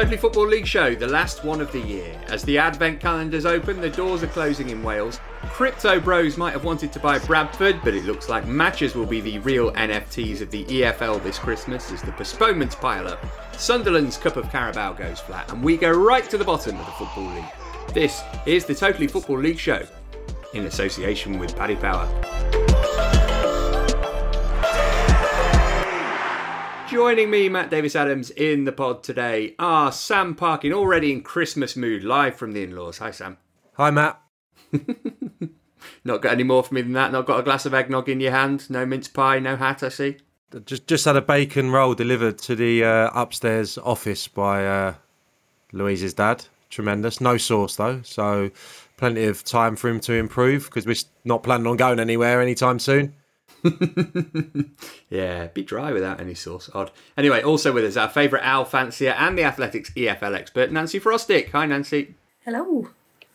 Totally Football League show, the last one of the year. As the advent calendars open, the doors are closing in Wales. Crypto Bros might have wanted to buy Bradford, but it looks like matches will be the real NFTs of the EFL this Christmas as the postponements pile up. Sunderland's Cup of Carabao goes flat, and we go right to the bottom of the Football League. This is the Totally Football League show in association with Paddy Power. Joining me, Matt Davies Adams, in the pod today are Sam Parkin, already in Christmas mood, live from the in laws. Hi, Sam. Hi, Matt. Not got any more for me than that. Not got a glass of eggnog in your hand. No mince pie. No hat. I see. Just just had a bacon roll delivered to the uh, upstairs office by uh, Louise's dad. Tremendous. No sauce though, so plenty of time for him to improve because we're not planning on going anywhere anytime soon. yeah, be dry without any sauce. Odd. Anyway, also with us, our favourite owl fancier and the Athletics EFL expert, Nancy Frostick. Hi, Nancy. Hello.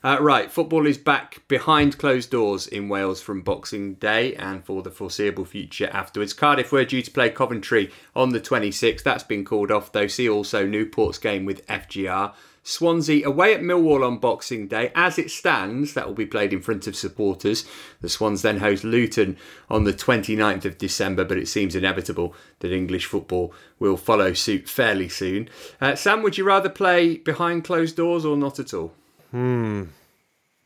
Uh, right, football is back behind closed doors in Wales from Boxing Day and for the foreseeable future afterwards. Cardiff were due to play Coventry on the 26th. That's been called off, though. See also Newport's game with FGR. Swansea away at Millwall on Boxing Day. As it stands, that will be played in front of supporters. The Swans then host Luton on the 29th of December, but it seems inevitable that English football will follow suit fairly soon. Uh, Sam, would you rather play behind closed doors or not at all? Hmm.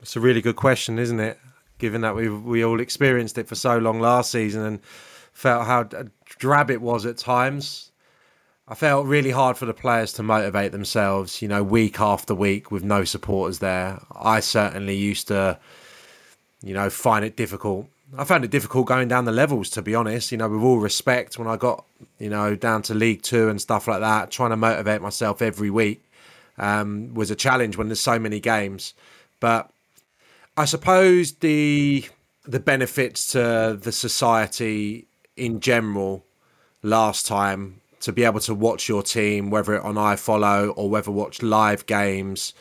It's a really good question, isn't it? Given that we we all experienced it for so long last season and felt how drab it was at times. I felt really hard for the players to motivate themselves, you know, week after week with no supporters there. I certainly used to, you know, find it difficult. I found it difficult going down the levels, to be honest. You know, with all respect, when I got, you know, down to League Two and stuff like that, trying to motivate myself every week um, was a challenge when there's so many games. But I suppose the the benefits to the society in general last time to be able to watch your team, whether on iFollow or whether watch live games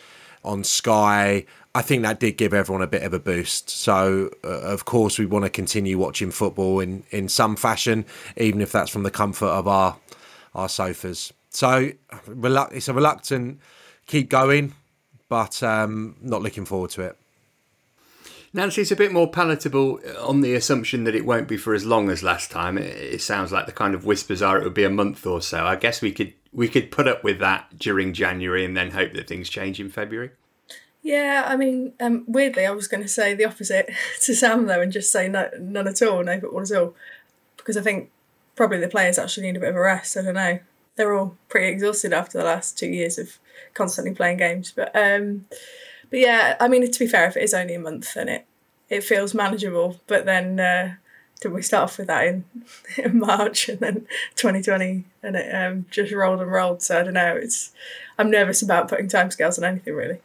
on Sky. I think that did give everyone a bit of a boost. So, uh, of course, we want to continue watching football in, in some fashion, even if that's from the comfort of our our sofas. So, it's a reluctant keep going, but um, not looking forward to it. Nancy, it's a bit more palatable on the assumption that it won't be for as long as last time. It, sounds like the kind of whispers are it would be a month or so. I guess we could we could put up with that during January and then hope that things change in February. Yeah, I mean, um, weirdly, I was going to say the opposite to Sam though, and just say no, none at all, no football at all, because I think probably the players actually need a bit of a rest. I don't know. They're all pretty exhausted after the last two years of constantly playing games, but um, but yeah, I mean, to be fair, if it is only a month, then it it feels manageable. But then uh, did we start off with that in, in March and then 2020, and it um, just rolled and rolled. So I don't know. It's I'm nervous about putting timescales on anything really.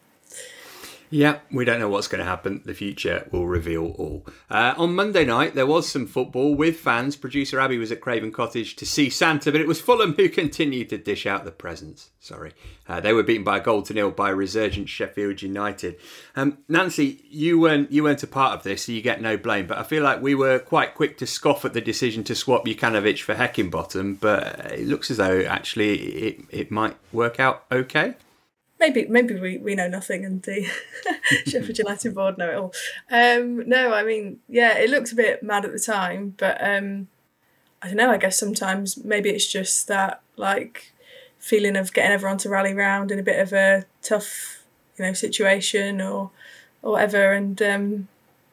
Yeah, we don't know what's going to happen. The future will reveal all. Uh, on Monday night, there was some football with fans. Producer Abby was at Craven Cottage to see Santa, but it was Fulham who continued to dish out the presents. Sorry. Uh, they were beaten by a goal to nil by resurgent Sheffield United. Um, Nancy, you weren't you weren't a part of this, so you get no blame. But I feel like we were quite quick to scoff at the decision to swap Jokanovic for Heckingbottom, but it looks as though actually it, it might work out okay maybe maybe we, we know nothing and the Sheffield United board know it all. Um, no, I mean, yeah, it looks a bit mad at the time, but um, I don't know. I guess sometimes maybe it's just that like feeling of getting everyone to rally round in a bit of a tough, you know, situation or or whatever. And um,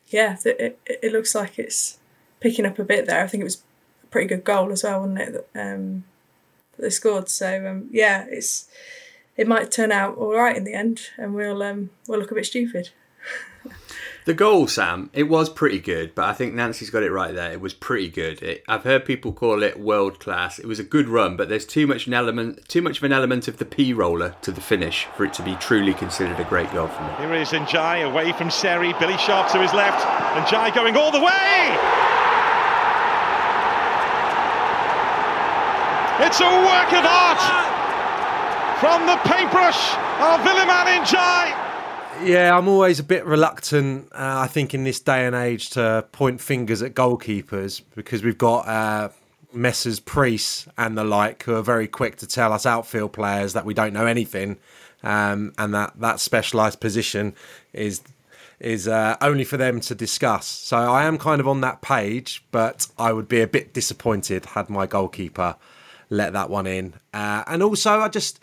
yeah, it, it, it looks like it's picking up a bit there. I think it was a pretty good goal as well, wasn't it? That, um, that they scored. So um, yeah, it's it might turn out all right in the end, and we'll um, we'll look a bit stupid. the goal, Sam, it was pretty good, but I think Nancy's got it right there. It was pretty good. It, I've heard people call it world class. It was a good run, but there's too much an element, too much of an element of the P roller to the finish for it to be truly considered a great goal for me. Here is Ndiaye away from Seri. Billy Sharp to his left. Ndiaye going all the way. It's a work of art from the paintbrush of Iliman Ndiaye. Yeah, I'm always a bit reluctant, uh, I think, in this day and age to point fingers at goalkeepers because we've got uh, Messrs. Priest and the like who are very quick to tell us outfield players that we don't know anything um, and that that specialised position is is uh, only for them to discuss. So I am kind of on that page, but I would be a bit disappointed had my goalkeeper let that one in. Uh, and also, I just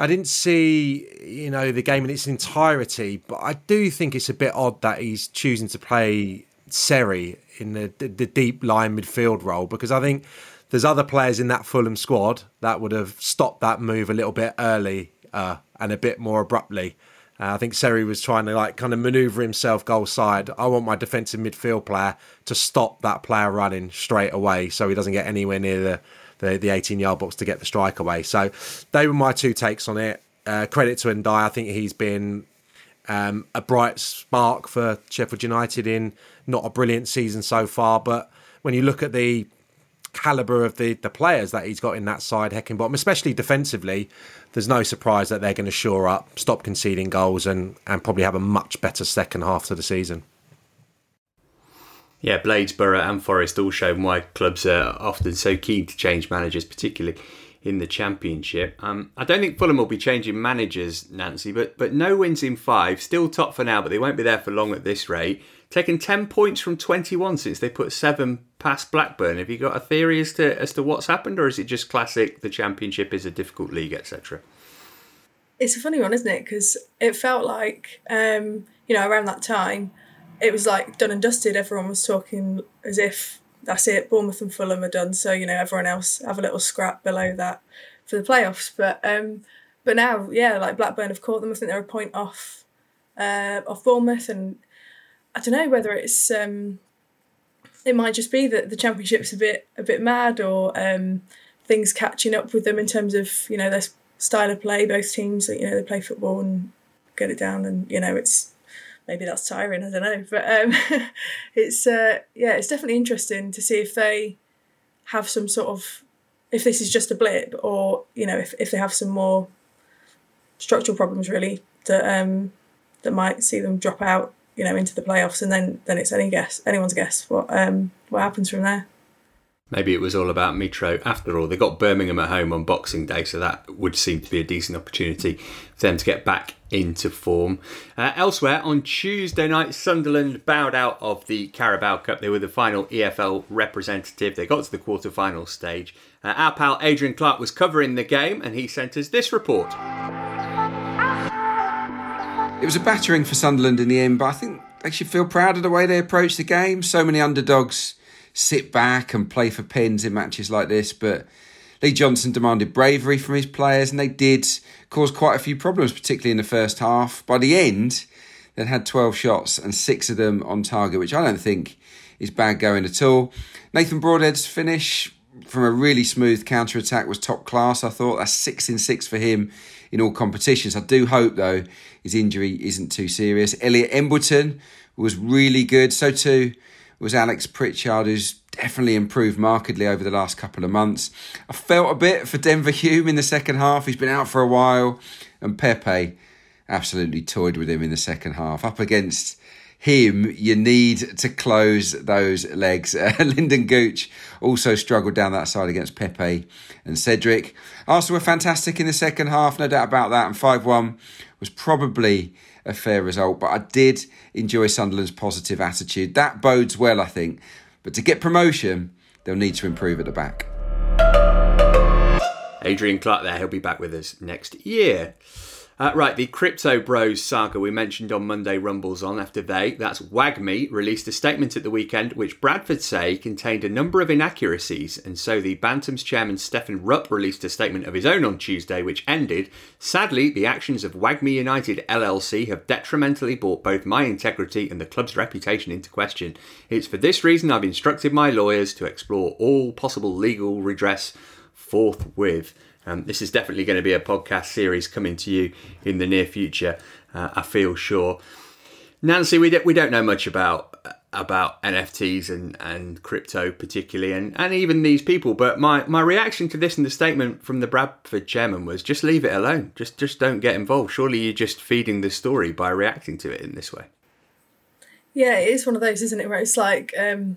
I didn't see, you know, the game in its entirety, but I do think it's a bit odd that he's choosing to play Seri in the, the, the deep line midfield role because I think there's other players in that Fulham squad that would have stopped that move a little bit early uh, and a bit more abruptly. Uh, I think Seri was trying to like kind of maneuver himself goal side. I want my defensive midfield player to stop that player running straight away so he doesn't get anywhere near the the, the 18 yard box to get the strike away. So they were my two takes on it. Uh, credit to Ndiaye. I think he's been um, a bright spark for Sheffield United in not a brilliant season so far, but when you look at the caliber of the the players that he's got in that side, Heckingbottom, especially defensively, there's no surprise that they're going to shore up, stop conceding goals, and and probably have a much better second half to the season. Yeah, Bladesborough and Forest all shown why clubs are often so keen to change managers, particularly in the Championship. Um, I don't think Fulham will be changing managers, Nancy, but but no wins in five, still top for now, but they won't be there for long at this rate. Taking ten points from twenty-one since they put seven past Blackburn. Have you got a theory as to as to what's happened, or is it just classic? The Championship is a difficult league, etc. It's a funny one, isn't it? Because it felt like um, you know around that time it was like done and dusted. Everyone was talking as if that's it. Bournemouth and Fulham are done. So you know everyone else have a little scrap below that for the playoffs. But um, but now yeah, like Blackburn have caught them. I think they're a point off uh, off Bournemouth, and I don't know whether it's um, it might just be that the championship's a bit a bit mad or um, things catching up with them in terms of you know their style of play. Both teams, you know, they play football and get it down, and you know it's maybe that's tiring. I don't know, but um, it's uh, yeah, it's definitely interesting to see if they have some sort of if this is just a blip or you know if, if they have some more structural problems really that um that might see them drop out you know into the playoffs and then then it's any guess anyone's guess what um what happens from there Maybe it was all about Mitro. After all, they got Birmingham at home on Boxing Day, so that would seem to be a decent opportunity for them to get back into form. Uh, elsewhere, on Tuesday night, Sunderland bowed out of the Carabao Cup. They were the final EFL representative. They got to the quarter-final stage. Uh, our pal Adrian Clark was covering the game, and he sent us this report. It was a battering for Sunderland in the end, but I think they should feel proud of the way they approached the game. So many underdogs sit back and play for pins in matches like this, but Lee Johnson demanded bravery from his players, and they did cause quite a few problems, particularly in the first half. By the end, they had 12 shots and six of them on target, which I don't think is bad going at all. Nathan Broadhead's finish from a really smooth counter attack was top class. I thought that's six in six for him in all competitions. I do hope, though, his injury isn't too serious. Elliot Embleton was really good. So too was Alex Pritchard, who's definitely improved markedly over the last couple of months. I felt a bit for Denver Hume in the second half. He's been out for a while. And Pepe absolutely toyed with him in the second half. Up against him, you need to close those legs. Uh, Lynden Gooch also struggled down that side against Pepe and Cedric. Arsenal were fantastic in the second half, no doubt about that. And 5 1 was probably a fair result, but I did enjoy Sunderland's positive attitude. That bodes well, I think. But to get promotion, they'll need to improve at the back. Adrian Clark there, he'll be back with us next year. Uh, right, the Crypto Bros saga we mentioned on Monday rumbles on after they, that's WAGMI, released a statement at the weekend which Bradford say contained a number of inaccuracies, and so the Bantams chairman Stefan Rupp released a statement of his own on Tuesday which ended, Sadly, the actions of WAGMI United LLC have detrimentally brought both my integrity and the club's reputation into question. It's for this reason I've instructed my lawyers to explore all possible legal redress forthwith. Um, this is definitely going to be a podcast series coming to you in the near future. Uh, I feel sure. Nancy, we don't, we don't know much about about NFTs and, and crypto particularly, and, and even these people. But my, my reaction to this and the statement from the Bradford chairman was just leave it alone. Just just don't get involved. Surely you're just feeding the story by reacting to it in this way. Yeah, it is one of those, isn't it? Where it's like, um,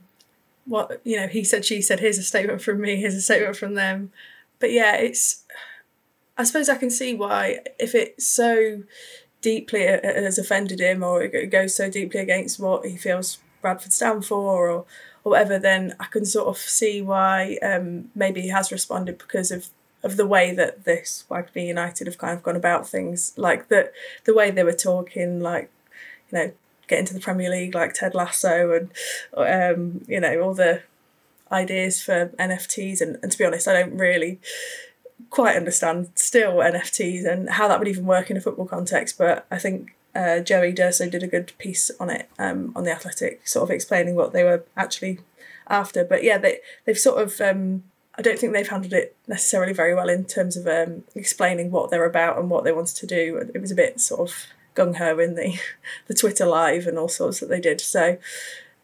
what you know, he said, she said. Here's a statement from me. Here's a statement from them but yeah, it's. I suppose I can see why if it so deeply uh, uh, has offended him, or it goes so deeply against what he feels Bradford stand for, or or whatever, then I can sort of see why um, maybe he has responded because of of the way that this WAGMI United have kind of gone about things, like that the way they were talking, like you know, getting to the Premier League, like Ted Lasso, and um, you know all the ideas for NFTs, and, and to be honest, I don't really quite understand still NFTs and how that would even work in a football context. But I think uh, Joey D'Urso did a good piece on it um, on the Athletic, sort of explaining what they were actually after. But yeah, they they've sort of um, I don't think they've handled it necessarily very well in terms of um, explaining what they're about and what they wanted to do. It was a bit sort of gung ho in the the Twitter live and all sorts that they did. So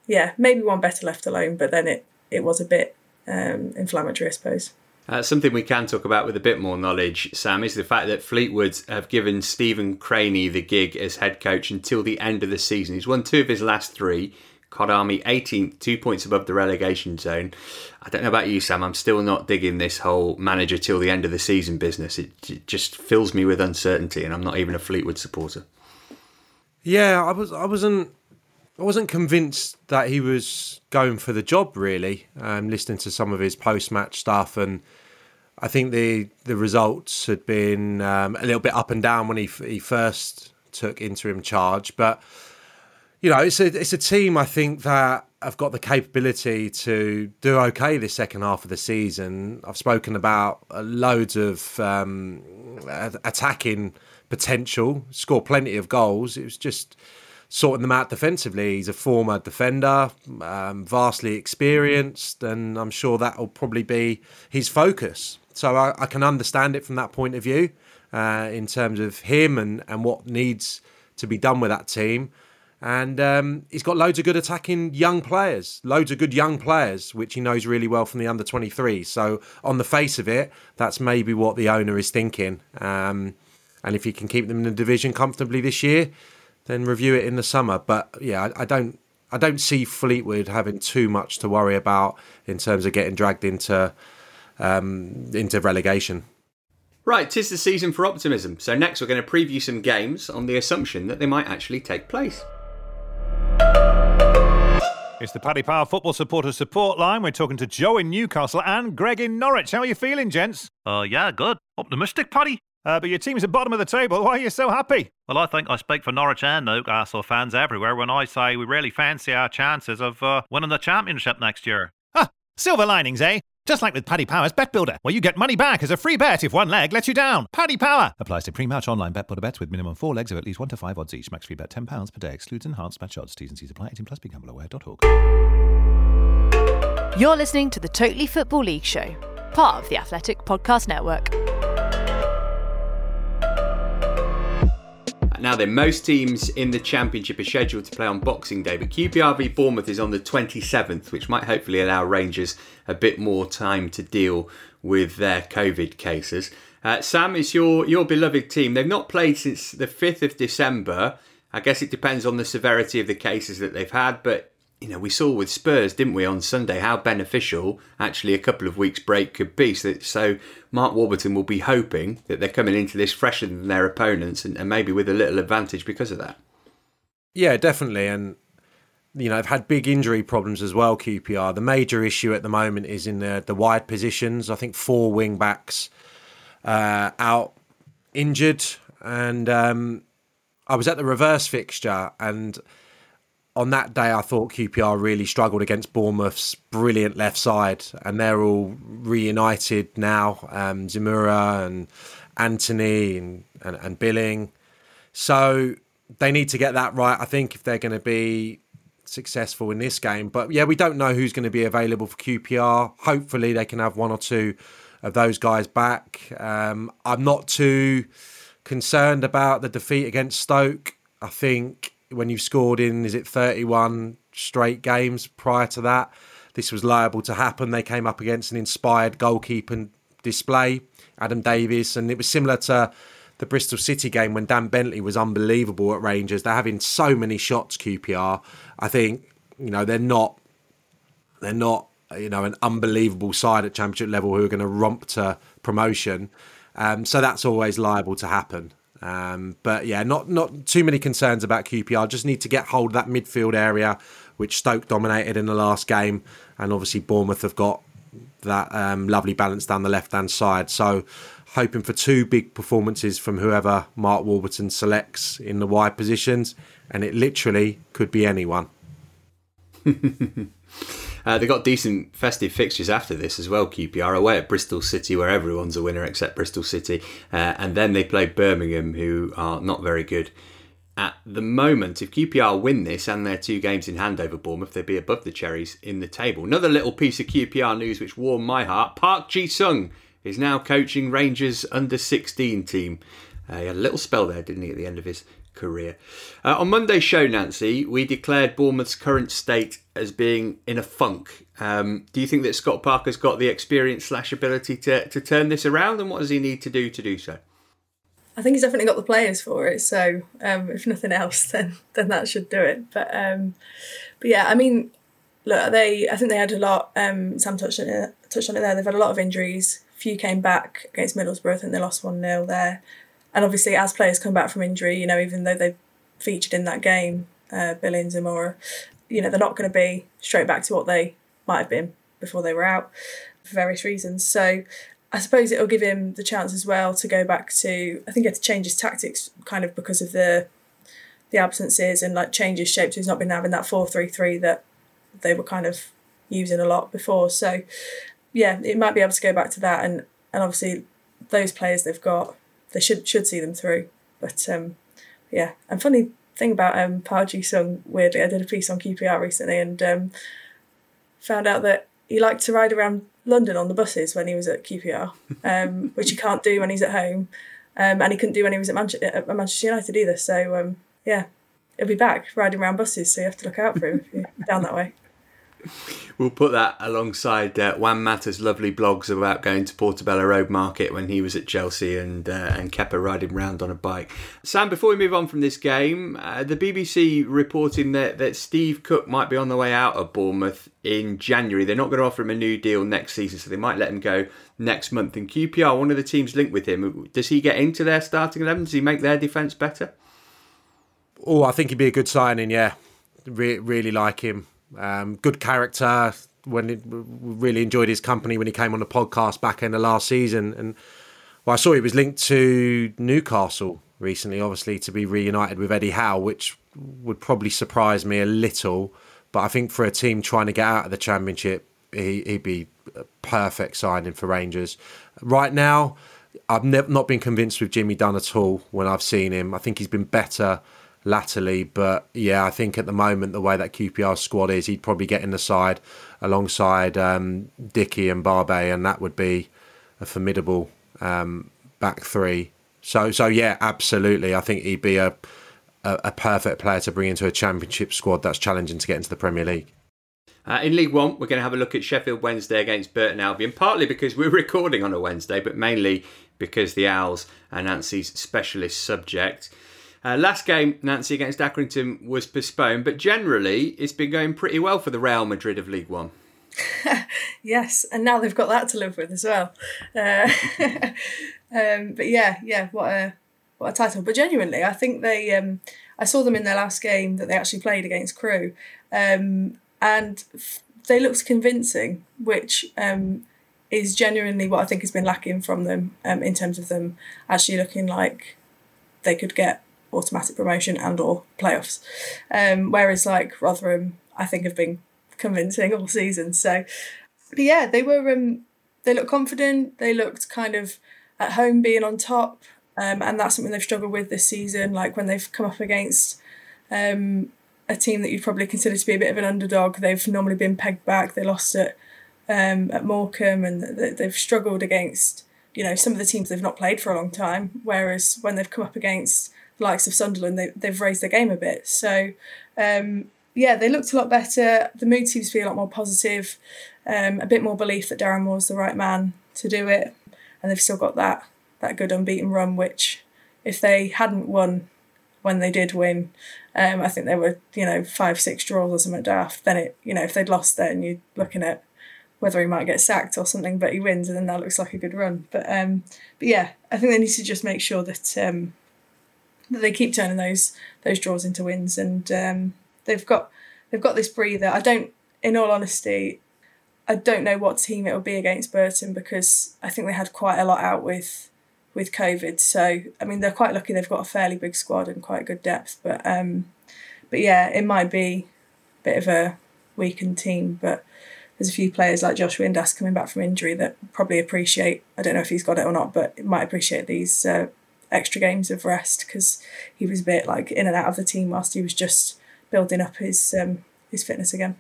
yeah, maybe one better left alone. But then it it was a bit um, inflammatory, I suppose. Uh, something we can talk about with a bit more knowledge, Sam, is the fact that Fleetwood have given Stephen Crainey the gig as head coach until the end of the season. He's won two of his last three. Cod Army 18th, two points above the relegation zone. I don't know about you, Sam. I'm still not digging this whole manager till the end of the season business. It, it just fills me with uncertainty, and I'm not even a Fleetwood supporter. Yeah, I was. I wasn't I wasn't convinced that he was going for the job really. Um, listening to some of his post-match stuff, and I think the the results had been um, a little bit up and down when he he first took interim charge. But you know, it's a it's a team I think that have got the capability to do okay this second half of the season. I've spoken about uh, loads of um, attacking potential, score plenty of goals. It was just sorting them out defensively. He's a former defender, um, vastly experienced, and I'm sure that will probably be his focus. So I, I can understand it from that point of view uh, in terms of him and, and what needs to be done with that team. And um, he's got loads of good attacking young players, loads of good young players, which he knows really well from the under 23. So, on the face of it, that's maybe what the owner is thinking. Um, and if he can keep them in the division comfortably this year, then review it in the summer. But yeah, I, I don't I don't see Fleetwood having too much to worry about in terms of getting dragged into um, into relegation. Right, tis the season for optimism. So next we're going to preview some games on the assumption that they might actually take place. It's the Paddy Power Football Supporter Support Line. We're talking to Joe in Newcastle and Greg in Norwich. How are you feeling, gents? Uh, yeah, good. Optimistic, Paddy. Uh, but your team's at bottom of the table. Why are you so happy? Well, I think I speak for Norwich and Newcastle fans everywhere when I say we really fancy our chances of uh, winning the championship next year. Ah, silver linings, eh? Just like with Paddy Power's Bet Builder, where you get money back as a free bet if one leg lets you down. Paddy Power applies to pre-match online bet builder bets with minimum four legs of at least one to five odds each. Max free bet ten pounds per day. Excludes enhanced match odds. T's and C's apply. 18 plus. BeGambleAware.org. You're listening to the Totally Football League show, part of the Athletic Podcast Network. Now then, most teams in the Championship are scheduled to play on Boxing Day, but QPR v Bournemouth is on the 27th, which might hopefully allow Rangers a bit more time to deal with their COVID cases. Uh, Sam is your your beloved team. They've not played since the 5th of December. I guess it depends on the severity of the cases that they've had, but you know, we saw with Spurs, didn't we, on Sunday, how beneficial actually a couple of weeks' break could be. So, so Mark Warburton will be hoping that they're coming into this fresher than their opponents and, and maybe with a little advantage because of that. Yeah, definitely. And, you know, they've had big injury problems as well, QPR. The major issue at the moment is in the, the wide positions. I think four wing backs uh, out injured. And um, I was at the reverse fixture and on that day, I thought QPR really struggled against Bournemouth's brilliant left side, and they're all reunited now. Um, Zemura and Anthony and, and, and Billing. So they need to get that right, I think, if they're going to be successful in this game. But yeah, we don't know who's going to be available for QPR. Hopefully, they can have one or two of those guys back. Um, I'm not too concerned about the defeat against Stoke. I think when you've scored in, is it 31 straight games prior to that? This was liable to happen. They came up against an inspired goalkeeper display, Adam Davies, and it was similar to the Bristol City game when Dan Bentley was unbelievable at Rangers. They're having so many shots, QPR. I think, you know, they're not they're not, you know, an unbelievable side at championship level who are going to romp to promotion. Um, so that's always liable to happen. Um, but yeah, not not too many concerns about QPR. Just need to get hold of that midfield area, which Stoke dominated in the last game, and obviously Bournemouth have got that um, lovely balance down the left hand side. So hoping for two big performances from whoever Mark Warburton selects in the wide positions, and it literally could be anyone. Uh, they got decent festive fixtures after this as well. QPR away at Bristol City, where everyone's a winner except Bristol City, uh, and then they play Birmingham, who are not very good at the moment. If QPR win this and their two games in hand over Bournemouth, they'd be above the Cherries in the table. Another little piece of QPR news which warmed my heart: Park Ji Sung is now coaching Rangers under 16 team. Uh, he had a little spell there, didn't he, at the end of his career. Uh, on Monday's show, Nancy, we declared Bournemouth's current state as being in a funk. Um, do you think that Scott Parker's got the experience slash ability to, to turn this around, and what does he need to do to do so? I think he's definitely got the players for it. So um, if nothing else, then then that should do it. But um, but yeah, I mean, look, they I think they had a lot. Um, Sam touched on it. Touched on it there. They've had a lot of injuries. Few came back against Middlesbrough. I think they lost one 0 there and obviously as players come back from injury, you know, even though they've featured in that game, uh, Billy and Zemura, you know, they're not going to be straight back to what they might have been before they were out for various reasons. So I suppose it'll give him the chance as well to go back to. I think he had to change his tactics kind of because of the the absences and like change his shape. So he's not been having that four three three that they were kind of using a lot before. So yeah, it might be able to go back to that and and obviously those players they've got they should should see them through. But um, yeah, and funny thing about um, Park Ji Sung, weirdly, I did a piece on QPR recently and um, found out that he liked to ride around London on the buses when he was at QPR, um, which he can't do when he's at home, um, and he couldn't do when he was at, Manchester, at Manchester United either. So um, yeah, he'll be back riding around buses, so you have to look out for him if you're down that way. We'll put that alongside uh, Juan Mata's lovely blogs about going to Portobello Road Market when he was at Chelsea and uh, and Kepa riding round on a bike. Sam, before we move on from this game, uh, the BBC reporting that, that Steve Cook might be on the way out of Bournemouth in January. They're not going to offer him a new deal next season, so they might let him go next month. And QPR, one of the teams linked with him, does he get into their starting eleven? Does he make their defence better? Oh, I think he'd be a good signing. Yeah, Re- really like him. Um, good character. When it, really enjoyed his company when he came on the podcast back in the last season, and well, I saw he was linked to Newcastle recently, obviously to be reunited with Eddie Howe, which would probably surprise me a little. But I think for a team trying to get out of the Championship, he, would be a perfect signing for Rangers. Right now, I've not been convinced with Jimmy Dunne at all when I've seen him. I think he's been better latterly. But yeah, I think at the moment, the way that QPR squad is, he'd probably get in the side alongside um, Dickie and Barbet, and that would be a formidable um, back three. So so yeah, absolutely. I think he'd be a, a, a perfect player to bring into a championship squad that's challenging to get into the Premier League. Uh, in League One, we're going to have a look at Sheffield Wednesday against Burton Albion, partly because we're recording on a Wednesday, but mainly because the Owls are Nancy's specialist subject. Uh, last game, Nancy against Accrington, was postponed, but generally it's been going pretty well for the Real Madrid of League One. yes, and now they've got that to live with as well. Uh, um, but yeah, yeah, what a what a title! But genuinely, I think they. Um, I saw them in their last game that they actually played against Crewe, um, and f- they looked convincing, which um, is genuinely what I think has been lacking from them um, in terms of them actually looking like they could get automatic promotion and or playoffs. Um, whereas like Rotherham, I think have been convincing all season. So, but yeah, they were um, they looked confident. They looked kind of at home being on top, um, and that's something they've struggled with this season. Like when they've come up against um, a team that you'd probably consider to be a bit of an underdog, they've normally been pegged back. They lost at um, at Morecambe, and they've struggled against you know some of the teams they've not played for a long time. Whereas when they've come up against likes of Sunderland, they, they've raised their game a bit. So um, yeah, they looked a lot better. The mood seems to be a lot more positive. Um, a bit more belief that Darren Moore's the right man to do it, and they've still got that that good unbeaten run. Which, if they hadn't won when they did win, um, I think they were you know five six draws or something daft. Then it you know if they'd lost, then you're looking at whether he might get sacked or something. But he wins, and then that looks like a good run. But um, but yeah, I think they need to just make sure that um, they keep turning those those draws into wins and um, they've got they've got this breather. I don't, in all honesty, I don't know what team it will be against Burton because I think they had quite a lot out with with COVID. So I mean, they're quite lucky. They've got a fairly big squad and quite good depth. But um, but yeah, it might be a bit of a weakened team. But there's a few players like Josh Windass coming back from injury that probably appreciate. I don't know if he's got it or not, but might appreciate these uh, extra games of rest because he was a bit like in and out of the team whilst he was just building up his um, his fitness again.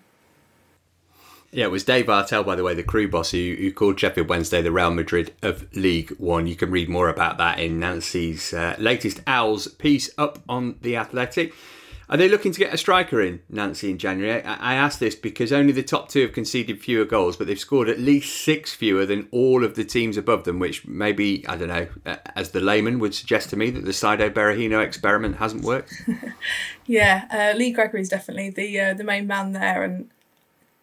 Yeah, it was Dave Artell, by the way, the Crewe boss, who, who called Sheffield Wednesday the Real Madrid of League One. You can read more about that in Nancy's uh, latest Owls piece up on The Athletic. Are they looking to get a striker in, Nancy, in January? I, I ask this because only the top two have conceded fewer goals, but they've scored at least six fewer than all of the teams above them, which maybe, I don't know, as the layman would suggest to me that the Saido Berahino experiment hasn't worked. yeah, uh, Lee Gregory is definitely the uh, the main man there. And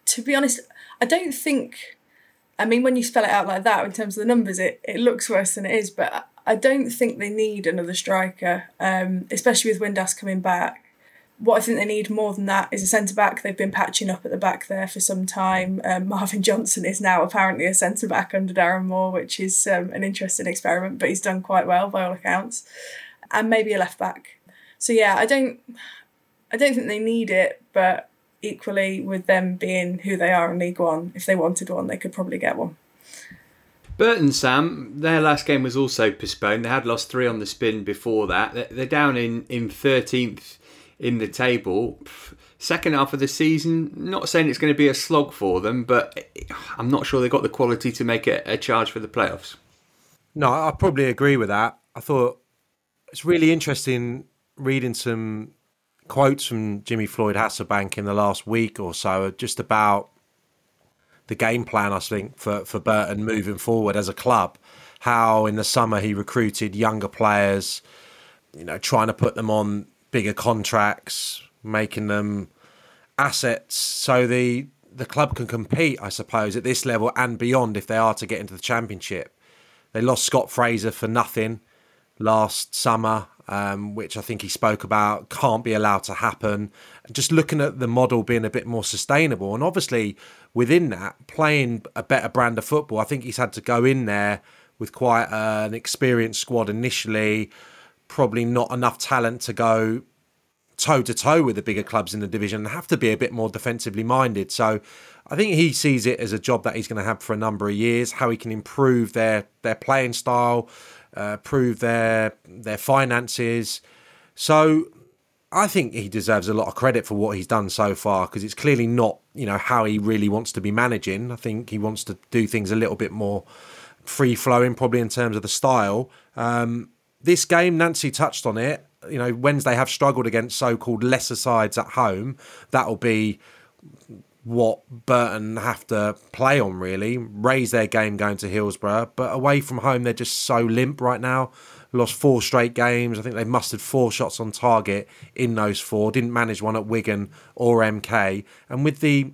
to be honest, I don't think, I mean, when you spell it out like that in terms of the numbers, it, it looks worse than it is, but I don't think they need another striker, um, especially with Windass coming back what I think they need more than that is a centre back. They've been patching up at the back there for some time. Um, Marvin Johnson is now apparently a centre back under Darren Moore, which is um, an interesting experiment, but he's done quite well by all accounts. And maybe a left back. So yeah, I don't, I don't think they need it, but equally with them being who they are in League One, if they wanted one, they could probably get one. Burton, Sam, their last game was also postponed. They had lost three on the spin before that. They're down in in thirteenth in the table. Second half of the season, not saying it's going to be a slog for them, but I'm not sure they've got the quality to make it a charge for the playoffs. No, I probably agree with that. I thought it's really interesting reading some quotes from Jimmy Floyd Hasselbaink in the last week or so, just about the game plan. I think for for Burton moving forward as a club, how in the summer he recruited younger players, you know, trying to put them on bigger contracts, making them assets so the the club can compete, I suppose, at this level and beyond if they are to get into the championship. They lost Scott Fraser for nothing last summer, um, which I think he spoke about can't be allowed to happen. Just looking at the model being a bit more sustainable, and obviously within that, playing a better brand of football. I think he's had to go in there with quite an experienced squad initially probably not enough talent to go toe to toe with the bigger clubs in the division and have to be a bit more defensively minded. So I think he sees it as a job that he's going to have for a number of years. How he can improve their their playing style, uh, prove their their finances. So I think he deserves a lot of credit for what he's done so far because it's clearly not you know how he really wants to be managing. I think he wants to do things a little bit more free flowing, probably in terms of the style. Um, this game, Nancy touched on it. You know, Wednesday have struggled against so-called lesser sides at home. That'll be what Burton have to play on, really. Raise their game going to Hillsborough. But away from home, they're just so limp right now. Lost four straight games. I think they mustered four shots on target in those four. Didn't manage one at Wigan or MK. And with the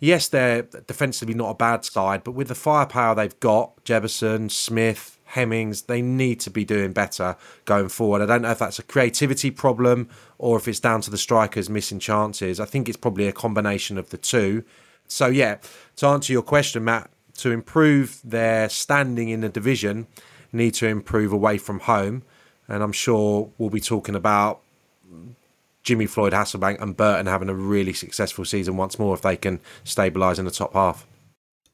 yes, they're defensively not a bad side, but with the firepower they've got, Jebbison, Smith, Hemmings, they need to be doing better going forward. I don't know if that's a creativity problem or if it's down to the strikers missing chances. I think it's probably a combination of the two. So, yeah, to answer your question, Matt, to improve their standing in the division, need to improve away from home. And I'm sure we'll be talking about Jimmy Floyd Hasselbaink and Burton having a really successful season once more if they can stabilise in the top half.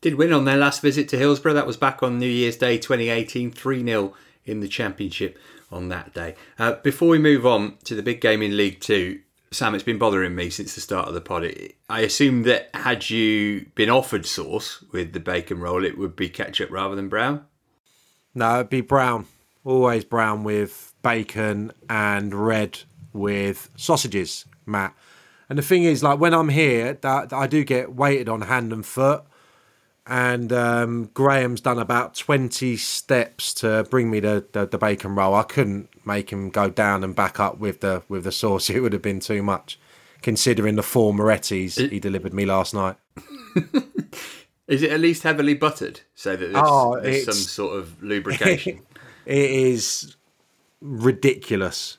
Did win on their last visit to Hillsborough. That was back on New Year's Day 2018, 3 0 in the Championship on that day. Uh, before we move on to the big game in League Two, Sam, it's been bothering me since the start of the pod. I assume that had you been offered sauce with the bacon roll, it would be ketchup rather than brown? No, it'd be brown. Always brown with bacon and red with sausages, Matt. And the thing is, like when I'm here, that I do get weighted on hand and foot. And um, Graham's done about 20 steps to bring me the, the, the bacon roll. I couldn't make him go down and back up with the with the sauce. It would have been too much, considering the four Moretti's it, he delivered me last night. is it at least heavily buttered so that there's, oh, there's some sort of lubrication? it is ridiculous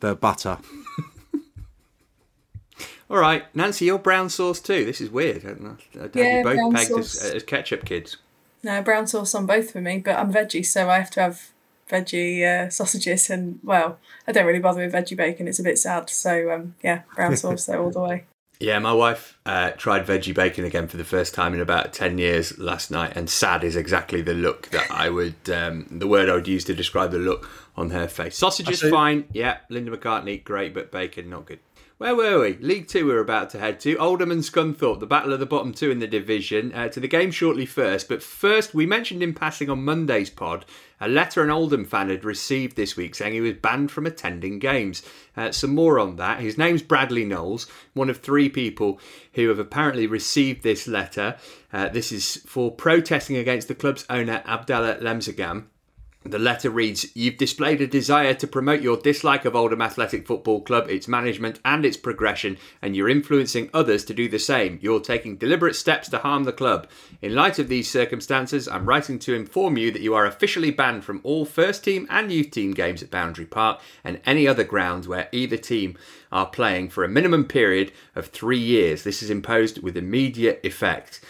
the butter. All right, Nancy, you're brown sauce too. This is weird. I don't know. I don't yeah, you both pegged as, as, ketchup kids. No, brown sauce on both for me, but I'm veggie, so I have to have veggie uh, sausages. And well, I don't really bother with veggie bacon; it's a bit sad. So um, yeah, brown sauce there all the way. Yeah, my wife uh, tried veggie bacon again for the first time in about 10 years last night, and sad is exactly the look that I would, um, the word I would use to describe the look on her face. Sausages, fine. Yeah, Linda McCartney, great, but bacon, not good. Where were we? League Two we are about to head to. Oldham and Scunthorpe, the battle of the bottom two in the division. Uh, to the game shortly first, but first we mentioned in passing on Monday's pod a letter an Oldham fan had received this week saying he was banned from attending games. Uh, some more on that. His name's Bradley Knowles, one of three people who have apparently received this letter. Uh, this is for protesting against the club's owner Abdallah Lemsagam. The letter reads You've displayed a desire to promote your dislike of Oldham Athletic Football Club, its management, and its progression, and you're influencing others to do the same. You're taking deliberate steps to harm the club. In light of these circumstances, I'm writing to inform you that you are officially banned from all first team and youth team games at Boundary Park and any other grounds where either team are playing for a minimum period of three years. This is imposed with immediate effect.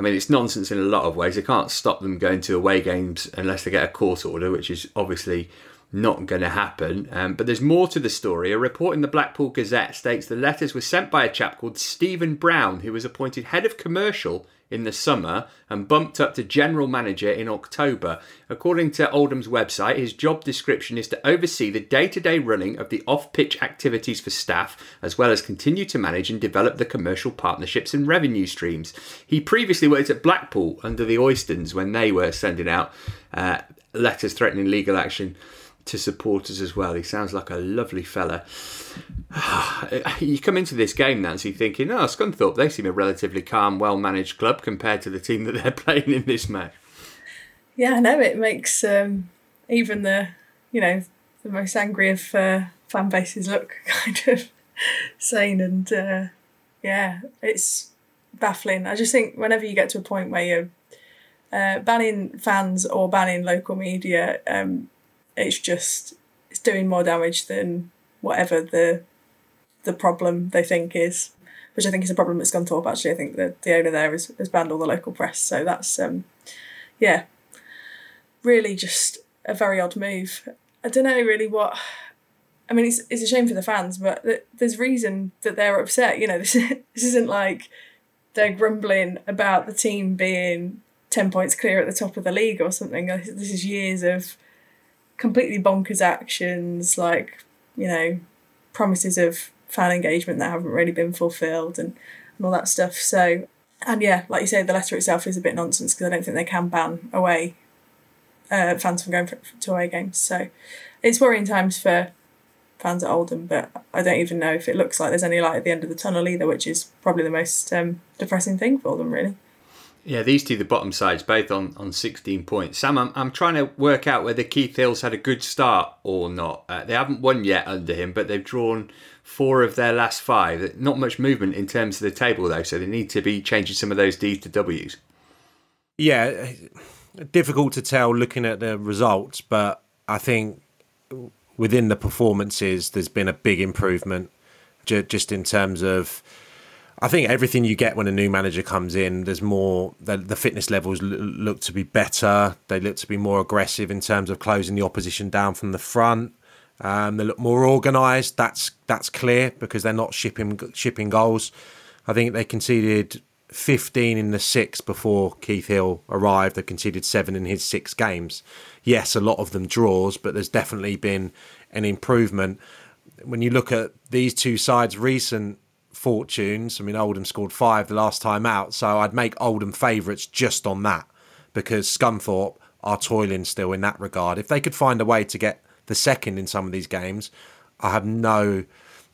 I mean, it's nonsense in a lot of ways. They can't stop them going to away games unless they get a court order, which is obviously not going to happen. Um, but there's more to the story. A report in the Blackpool Gazette states the letters were sent by a chap called Stephen Brown, who was appointed head of commercial in the summer and bumped up to general manager in October. According to Oldham's website, his job description is to oversee the day to day running of the off pitch activities for staff, as well as continue to manage and develop the commercial partnerships and revenue streams. He previously worked at Blackpool under the Oystons when they were sending out uh, letters threatening legal action to supporters as well. He sounds like a lovely fella. you come into this game, Nancy, thinking, oh, Scunthorpe, they seem a relatively calm, well managed club compared to the team that they're playing in this match. Yeah, I know. It makes um, even the, you know, the most angry of uh, fan bases look kind of sane and, uh, yeah, it's baffling. I just think whenever you get to a point where you're uh, banning fans or banning local media, um, it's just it's doing more damage than whatever the the problem they think is, which I think is a problem at Scunthorpe. Actually, I think that the owner there has, has banned all the local press, so that's um, yeah, really just a very odd move. I don't know really what. I mean, it's it's a shame for the fans, but there's reason that they're upset. You know, this this isn't like they're grumbling about the team being ten points clear at the top of the league or something. This is years of completely bonkers actions, like you know, promises of fan engagement that haven't really been fulfilled and, and all that stuff. So, and yeah, like you say, the letter itself is a bit nonsense because I don't think they can ban away uh, fans from going for, to away games. So it's worrying times for fans at Oldham, but I don't even know if it looks like there's any light at the end of the tunnel either, which is probably the most um, depressing thing for them, really. Yeah, these two, the bottom sides, both on, on 16 points. Sam, I'm, I'm trying to work out whether Keith Hill's had a good start or not. Uh, they haven't won yet under him, but they've drawn four of their last five. Not much movement in terms of the table, though, so they need to be changing some of those D's to W's. Yeah, difficult to tell looking at the results, but I think within the performances, there's been a big improvement just in terms of. I think everything you get when a new manager comes in, there's more. The, the fitness levels look to be better. They look to be more aggressive in terms of closing the opposition down from the front. Um, they look more organised. That's that's clear because they're not shipping shipping goals. I think they conceded 15 in the six before Keith Hill arrived. They conceded seven in his six games. Yes, a lot of them draws, but there's definitely been an improvement. When you look at these two sides' recent fortunes, I mean, Oldham scored five the last time out, so I'd make Oldham favourites just on that because Scunthorpe are toiling still in that regard. If they could find a way to get the second in some of these games, I have no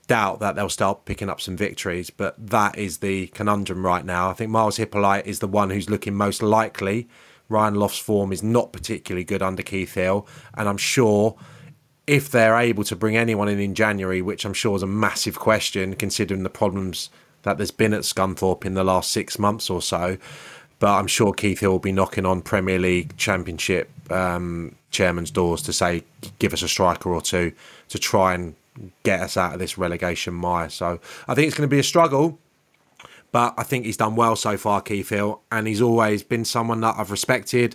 doubt that they'll start picking up some victories, but that is the conundrum right now. I think Myles Hippolyte is the one who's looking most likely. Ryan Loft's form is not particularly good under Keith Hill, and I'm sure if they're able to bring anyone in in January, which I'm sure is a massive question considering the problems that there's been at Scunthorpe in the last six months or so. But I'm sure Keith Hill will be knocking on Premier League Championship um, chairman's doors to say, give us a striker or two to try and get us out of this relegation mire. So I think it's going to be a struggle, but I think he's done well so far, Keith Hill, and he's always been someone that I've respected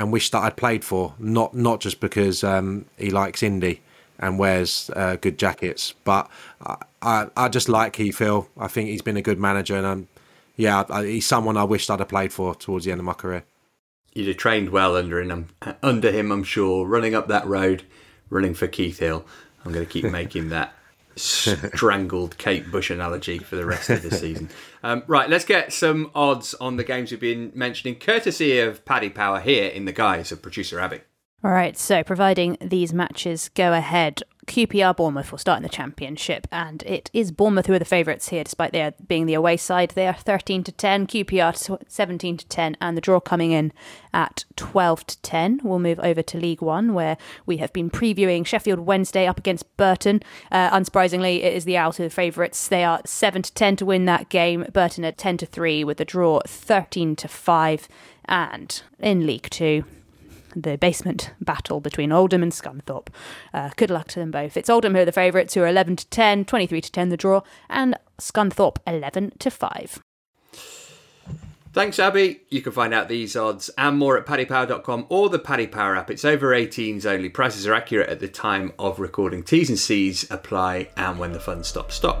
and wished that I'd played for. Not not just because um, he likes indie and wears uh, good jackets, but I, I, I just like Keith Hill. I think he's been a good manager, and um, yeah, he's someone I wished I'd have played for towards the end of my career. You'd have trained well under him, under him, I'm sure. Running up that road, running for Keith Hill. I'm going to keep making that strangled Kate Bush analogy for the rest of the season. Um, right, let's get some odds on the games we've been mentioning, courtesy of Paddy Power here in the guise of producer Abby. All right, so providing these matches go ahead, QPR Bournemouth will start in the championship, and it is Bournemouth who are the favourites here, despite their being the away side. They are 13 to 10, QPR 17 to 10, and the draw coming in at 12 to 10. We'll move over to League One, where we have been previewing Sheffield Wednesday up against Burton. Uh, unsurprisingly, it is the out of the favourites. They are 7 to 10 to win that game. Burton at 10 to 3 with the draw 13 to 5. And in League Two, the basement battle between Oldham and Scunthorpe. Uh, good luck to them both. It's Oldham who are the favourites, who are 11 to 10, 23 to 10 the draw, and Scunthorpe 11 to 5. Thanks, Abby. You can find out these odds and more at paddypower.com or the Paddy Power app. It's over 18s only. Prices are accurate at the time of recording. T's and C's apply, and when the fun stops, stop.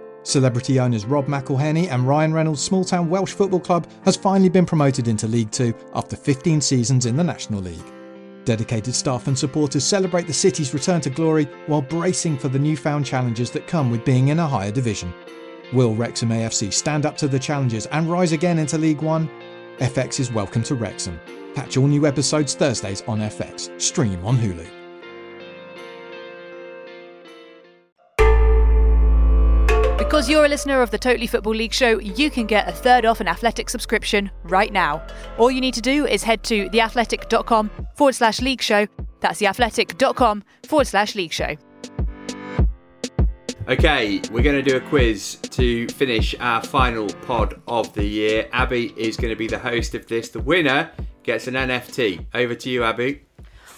Celebrity owners Rob McElhenney and Ryan Reynolds' small town Welsh football club has finally been promoted into League Two after 15 seasons in the National League. Dedicated staff and supporters celebrate the city's return to glory while bracing for the newfound challenges that come with being in a higher division. Will Wrexham AFC stand up to the challenges and rise again into League One? FX is welcome to Wrexham. Catch all new episodes Thursdays on FX. Stream on Hulu. Because you're a listener of the Totally Football League show, you can get a third off an athletic subscription right now. All you need to do is head to theathletic.com forward slash league show. That's theathletic.com forward slash league show. Okay, we're going to do a quiz to finish our final pod of the year. Abby is going to be the host of this. The winner gets an NFT. Over to you, Abby.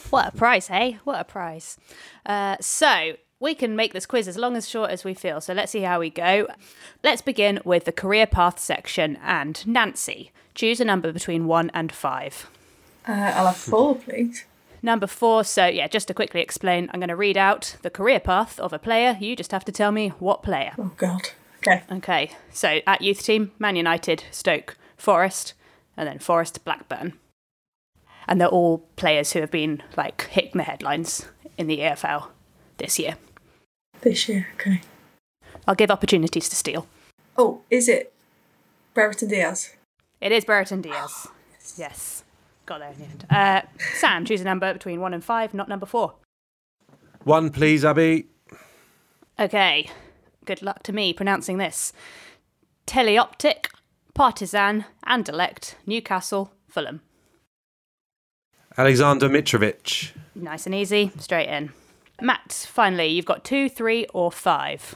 What a prize, hey? What a prize. Uh, so, we can make this quiz as long as short as we feel. So let's see how we go. Let's begin with the career path section. And Nancy, choose a number between one and five. Uh, I'll have four, please. Number four, so yeah, just to quickly explain, I'm going to read out the career path of a player. You just have to tell me what player. Oh, God. Okay. Okay, so at youth team, Man United, Stoke, Forest, and then Forest, Blackburn. And they're all players who have been like hitting the headlines in the EFL this year. This year, okay. I'll give opportunities to steal. Oh, is it Brereton Diaz? It is Brereton Diaz. Yes. Got there in the end. Uh, Sam, choose a number between one and five, not number four. One, please, Abby. Okay. Good luck to me pronouncing this. Teleoptik, Partizan, Anderlecht, Newcastle, Fulham. Alexander Mitrovic. Nice and easy, straight in. Matt, finally, you've got two, three, or five.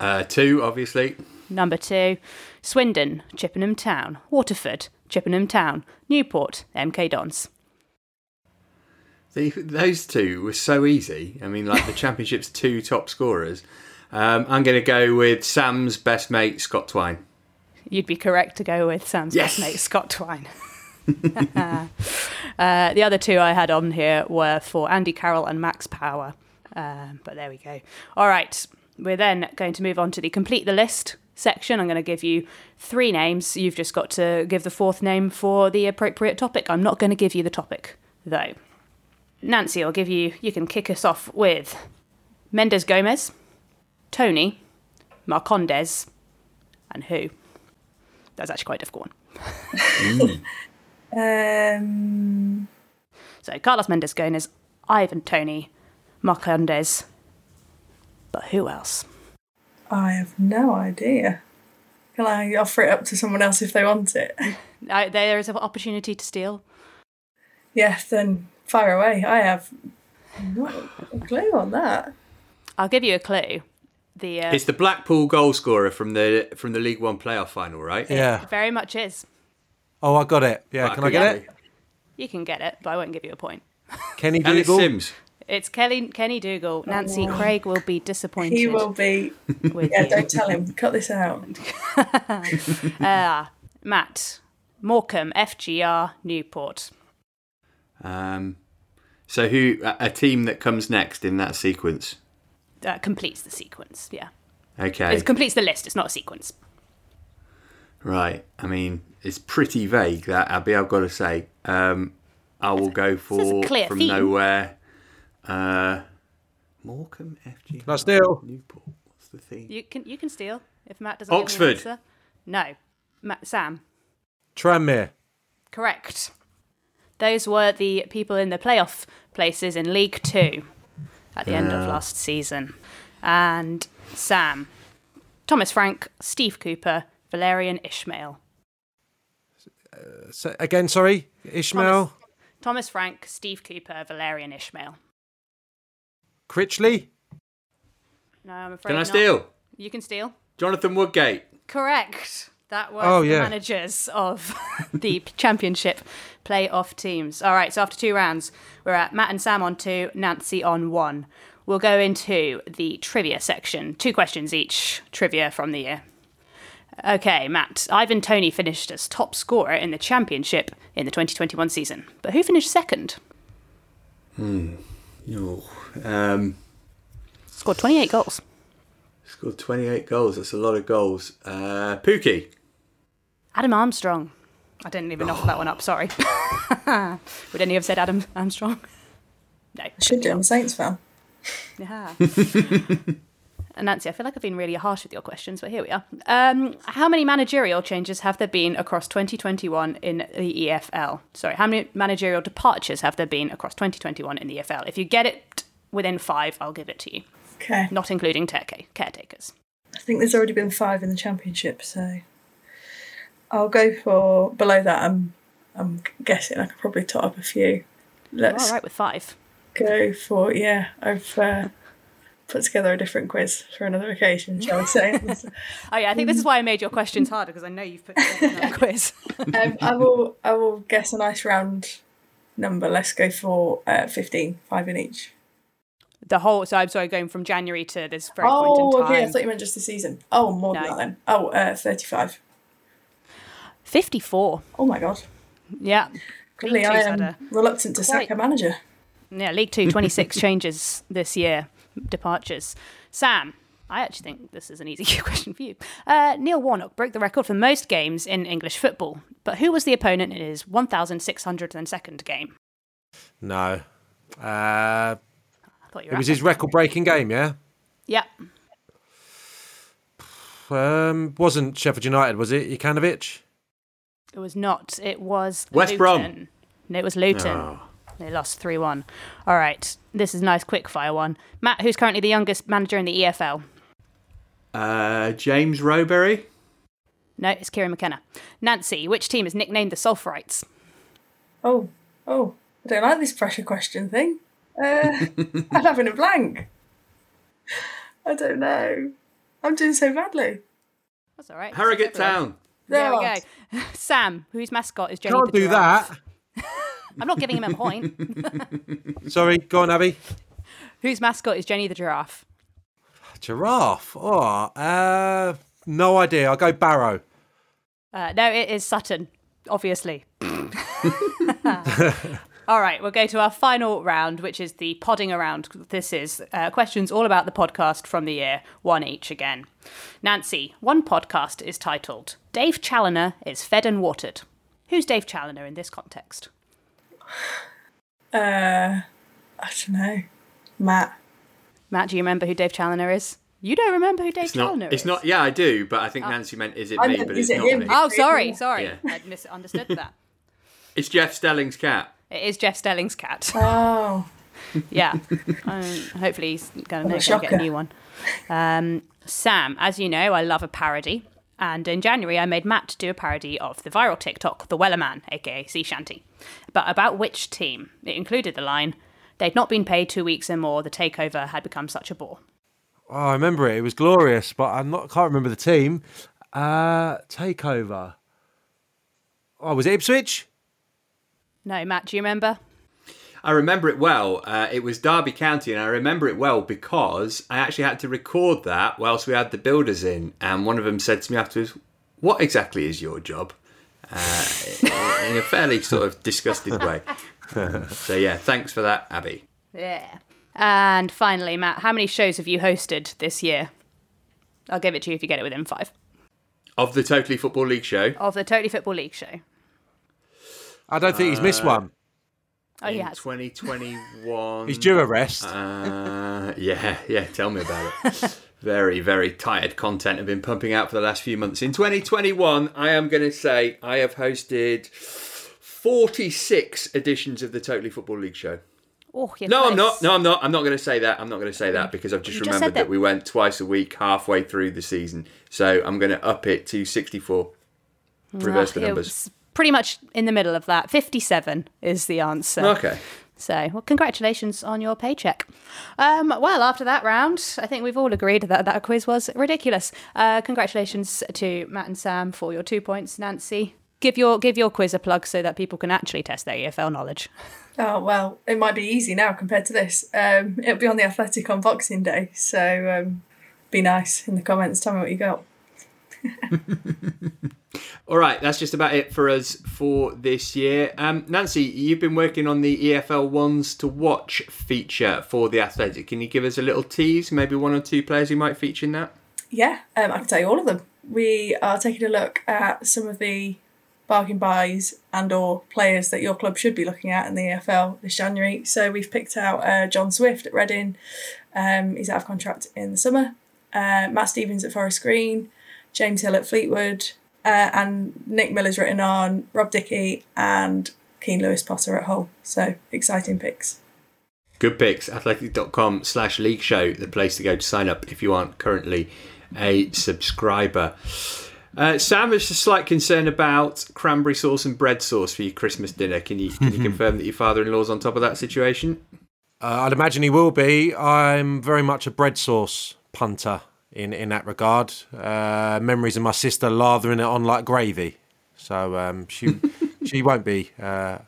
Uh, two, obviously. Number two, Swindon, Chippenham Town, Waterford, Chippenham Town, Newport, MK Dons. The, those two were so easy. I mean, like the championship's two top scorers. Um, I'm going to go with Sam's best mate, Scott Twine. You'd be correct to go with Sam's Yes! best mate, Scott Twine. uh, the other two I had on here were for Andy Carroll and Max Power. Um, but there we go. All right, we're then going to move on to the complete the list section. I'm going to give you three names. You've just got to give the fourth name for the appropriate topic. I'm not going to give you the topic, though. Nancy, I'll give you, you can kick us off with Mendes Gomes, Toney, Marcondes, and who? That's actually quite a difficult one. Um, So Carlos Mendes Gomes, Ivan Toney, Marcondes, but who else? I have no idea. Can I offer it up to someone else if they want it? Uh, there is an opportunity to steal. yeah, then fire away. I have not a clue on that. I'll give you a clue. The uh, It's the Blackpool goal scorer from the from the League One playoff final, right? Yeah. very much is. Oh, I got it. Yeah, Right, can I get it? You can get it, but I won't give you a point. Kenny Ellis Dougall. Simms. It's Kelly Kenny Dougall. Nancy wow. Craig will be disappointed. He will be. with Yeah, you. don't tell him. Cut this out. Uh, Matt Morecambe, FGR Newport. Um, so who a, a team that comes next in that sequence? That completes the sequence. Yeah, Okay, it completes the list. It's not a sequence. Right. I mean, it's pretty vague that Abby. I've got to say. Um, I will go for clear from theme. nowhere. Uh, Morecambe FG. Can I steal? Newport. What's the theme? You can you can steal if Matt doesn't Oxford. give me an answer. No, Matt, Sam. Tranmere. Correct. Those were the people in the playoff places in League Two at the end of Ah. last season. And Sam, Thomas Frank, Steve Cooper, Valérien Ismaël. Uh, so, again, sorry, Ismaël. Thomas Frank, Steve Cooper, Valérien Ismaël. Critchley. No, I'm afraid Can I not. steal? You can steal. Jonathan Woodgate. Correct. That was Oh, the yeah. managers of the championship playoff teams. All right, so after two rounds, we're at Matt and Sam on two, Nancy on one. We'll go into the trivia section. Two questions each, trivia from the year. Okay, Matt. Ivan Toney finished as top scorer in the championship in the 2021 season. But who finished second? No. Um, Scored 28 goals. scored 28 goals. That's a lot of goals. Uh, Pukki. Adam Armstrong. I didn't even offer that one up, sorry. Would any have said Adam Armstrong? No. I should do. I'm a Saints fan. Yeah. Nancy, I feel like I've been really harsh with your questions, but here we are. Um, how many managerial changes have there been across 2021 in the EFL? Sorry, how many managerial departures have there been across 2021 in the EFL? If you get it within five, I'll give it to you, Okay. not including care- caretakers. I think there's already been five in the championship, so I'll go for below that. I'm I'm guessing I could probably top up a few. You're Let's all right with five. go for yeah. I've uh, put together a different quiz for another occasion, shall we say? Oh yeah, I think this is why I made your questions harder because I know you've put together another quiz. um, I will I will guess a nice round number. Let's go for uh, 15, five in each. the whole. So I'm sorry, going from January to this very oh, point in time. okay. I thought you meant just the season. Oh, more than that then. Oh, uh, 35. Fifty-four. Oh my god. Yeah. Really, I am reluctant to sack a manager. Yeah, League Two, 26 changes this year, departures. Sam, I actually think this is an easy question for you. Uh, Neil Warnock broke the record for most games in English football, but who was the opponent in his 1,602nd game? No. Uh, thought you it was his record breaking game, yeah? Yeah. Um, wasn't Sheffield United, was it? Jokanovic? It was not. It was West Luton. Brom. No, it was Luton. Oh. They lost 3 1. All right. This is a nice quick fire one. Matt, who's currently the youngest manager in the EFL? Uh, James Rowberry. No, it's Kieran McKenna. Nancy, which team is nicknamed the Sulphurites? Oh, oh, I don't like this pressure question thing. Uh, I'm having a blank. I don't know. I'm doing so badly. That's all right. Harrogate Town. There we go. Sam, whose mascot is Jenny Can't the do Giraffe. that. I'm not giving him a point. Sorry, go on, Abby. whose mascot is Jenny the Giraffe? Giraffe. Oh, uh, no idea. I'll go Barrow. Uh, no, it is Sutton, obviously. all right, we'll go to our final round, which is the podding around. This is uh, questions all about the podcast from the year, one each again. Nancy, one podcast is titled Dave Challoner is Fed and Watered. Who's Dave Challoner in this context? Uh, I don't know. Matt. Matt, do you remember who Dave Challoner is? You don't remember who Dave It's not. Challoner It's not. Yeah, I do, but I think Oh. Nancy meant is it I me, meant, but it's it not him? me. Oh, sorry, sorry. Yeah. I misunderstood that. It's Jeff Stelling's cat. It is Jeff Stelling's cat. Oh. yeah. Um, hopefully he's going What a to get a new one. Um, Sam, as you know, I love a parody. And in January, I made Matt do a parody of the viral TikTok, The Wellerman, aka Sea Shanty. But about which team? It included the line, they'd not been paid two weeks and more, the takeover had become such a bore. Oh, I remember it. It was glorious, but I'm. Can't remember the team. Uh, takeover. Oh, was it Ipswich? No, Matt, do you remember? I remember it well. Uh, it was Derby County, and I remember it well because I actually had to record that whilst we had the builders in, and one of them said to me afterwards, "What exactly is your job?" Uh, in a fairly sort of disgusted way. so yeah, thanks for that, Abby. Yeah. And finally, Matt, how many shows have you hosted this year? I'll give it to you if you get it within five. Of the Totally Football League show, Of the Totally Football League show. I don't think he's missed Uh, one. Oh, he in has. 2021. He's due a rest. Uh, yeah, yeah. Tell me about it. very, very tired content I've been pumping out for the last few months. In 2021, I am going to say I have hosted 46 editions of the Totally Football League show. Oh, you're No, I'm not. No, I'm not. I'm not going to say that. I'm not going to say that because I've just You just remembered said that. that. we went twice a week halfway through the season. So I'm going to up it to 64. Reverse the it numbers. Was pretty much in the middle of that. 57 is the answer. Okay. So, well, congratulations on your paycheck. Um, well, after that round, I think we've all agreed that that quiz was ridiculous. Uh, congratulations to Matt and Sam for your two points. Nancy, give your give your quiz a plug so that people can actually test their EFL knowledge. Oh well, it might be easy now compared to this. Um, it'll be on the Athletic on Boxing Day, so um, be nice in the comments. Tell me what you got. All right, that's just about it for us for this year. Um, Nancy, you've been working on the EFL Ones to Watch feature for the Athletic. Can you give us a little tease? Maybe one or two players you might feature in that? Yeah, um, I can tell you all of them. We are taking a look at some of the bargain buys and or players that your club should be looking at in the EFL this January. So we've picked out uh, John Swift at Reading. Um, he's out of contract in the summer. Uh, Matt Stevens at Forest Green. James Hill at Fleetwood. Uh, and Nick Miller's written on Rob Dickie and Keane Lewis Potter at Hull. So exciting picks. Good picks. Athletic.com slash league show, the place to go to sign up if you aren't currently a subscriber. Uh, Sam has a slight concern about cranberry sauce and bread sauce for your Christmas dinner. Can you can you confirm that your father in law's on top of that situation? Uh, I'd imagine he will be. I'm very much a bread sauce punter in, in that regard. Uh, memories of my sister lathering it on like gravy. So um, she she won't be uh,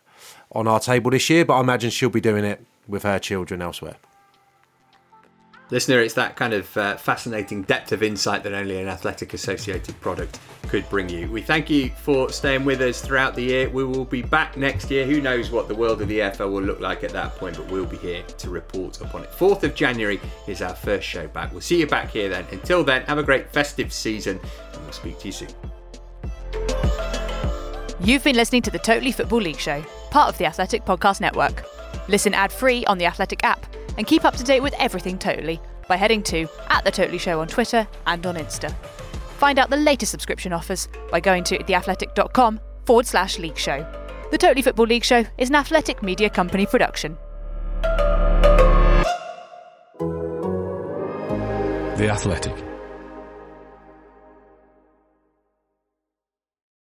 on our table this year, but I imagine she'll be doing it with her children elsewhere. Listener, it's that kind of uh, fascinating depth of insight that only an athletic associated product could bring you. We thank you for staying with us throughout the year. We will be back next year. Who knows what the world of the EFL will look like at that point, but we'll be here to report upon it. 4th of January is our first show back. We'll see you back here then. Until then, have a great festive season and we'll speak to you soon. You've been listening to the Totally Football League Show, part of the Athletic Podcast Network. Listen ad free on the Athletic app and keep up to date with everything Totally by heading to at The Totally Show on Twitter and on Insta. Find out the latest subscription offers by going to theathletic.com forward slash league show. The Totally Football League Show is an athletic media company production. The Athletic.